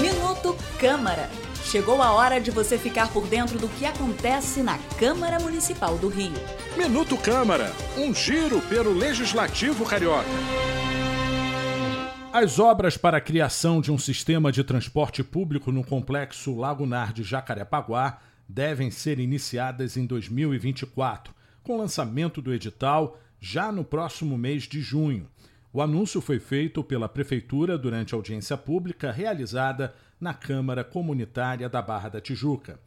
Minuto Câmara. Chegou a hora de você ficar por dentro do que acontece na Câmara Municipal do Rio. Minuto Câmara, um giro pelo Legislativo Carioca. As obras para a criação de um sistema de transporte público no complexo Lagunar de Jacarepaguá devem ser iniciadas em 2024, com lançamento do edital já no próximo mês de junho. O anúncio foi feito pela Prefeitura durante audiência pública realizada na Câmara Comunitária da Barra da Tijuca.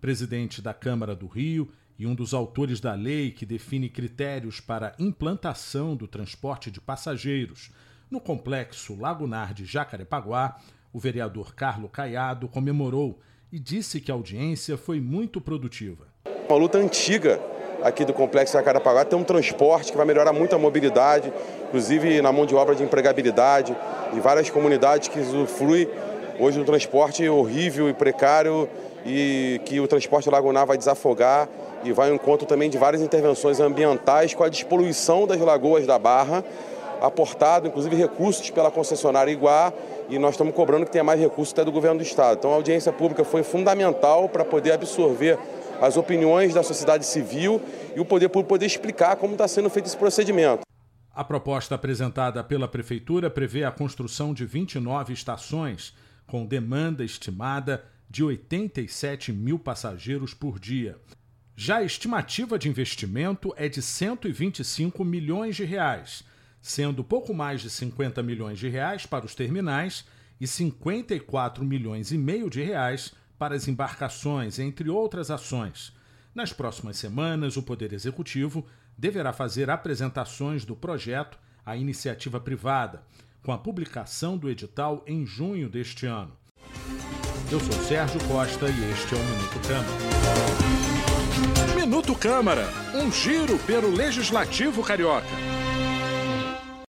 Presidente da Câmara do Rio e um dos autores da lei que define critérios para implantação do transporte de passageiros no complexo Lagunar de Jacarepaguá, o vereador Carlo Caiado comemorou e disse que a audiência foi muito produtiva. Uma luta antiga aqui do Complexo Jacarepaguá tem um transporte que vai melhorar muito a mobilidade, inclusive na mão de obra de empregabilidade e várias comunidades que usufruem hoje do transporte horrível e precário e que o transporte lagunar vai desafogar e vai ao encontro também de várias intervenções ambientais com a despoluição das lagoas da Barra, aportado inclusive recursos pela concessionária Iguá e nós estamos cobrando que tenha mais recursos até do governo do estado. Então a audiência pública foi fundamental para poder absorver as opiniões da sociedade civil e o poder público poder explicar como está sendo feito esse procedimento. A proposta apresentada pela Prefeitura prevê a construção de 29 estações, com demanda estimada de 87 mil passageiros por dia. Já a estimativa de investimento é de 125 milhões de reais, sendo pouco mais de 50 milhões de reais para os terminais e 54 milhões e meio de reais para as embarcações, entre outras ações. Nas próximas semanas, o Poder Executivo deverá fazer apresentações do projeto à iniciativa privada, com a publicação do edital em junho deste ano. Eu sou Sérgio Costa e este é o Minuto Câmara. Minuto Câmara, um giro pelo Legislativo Carioca.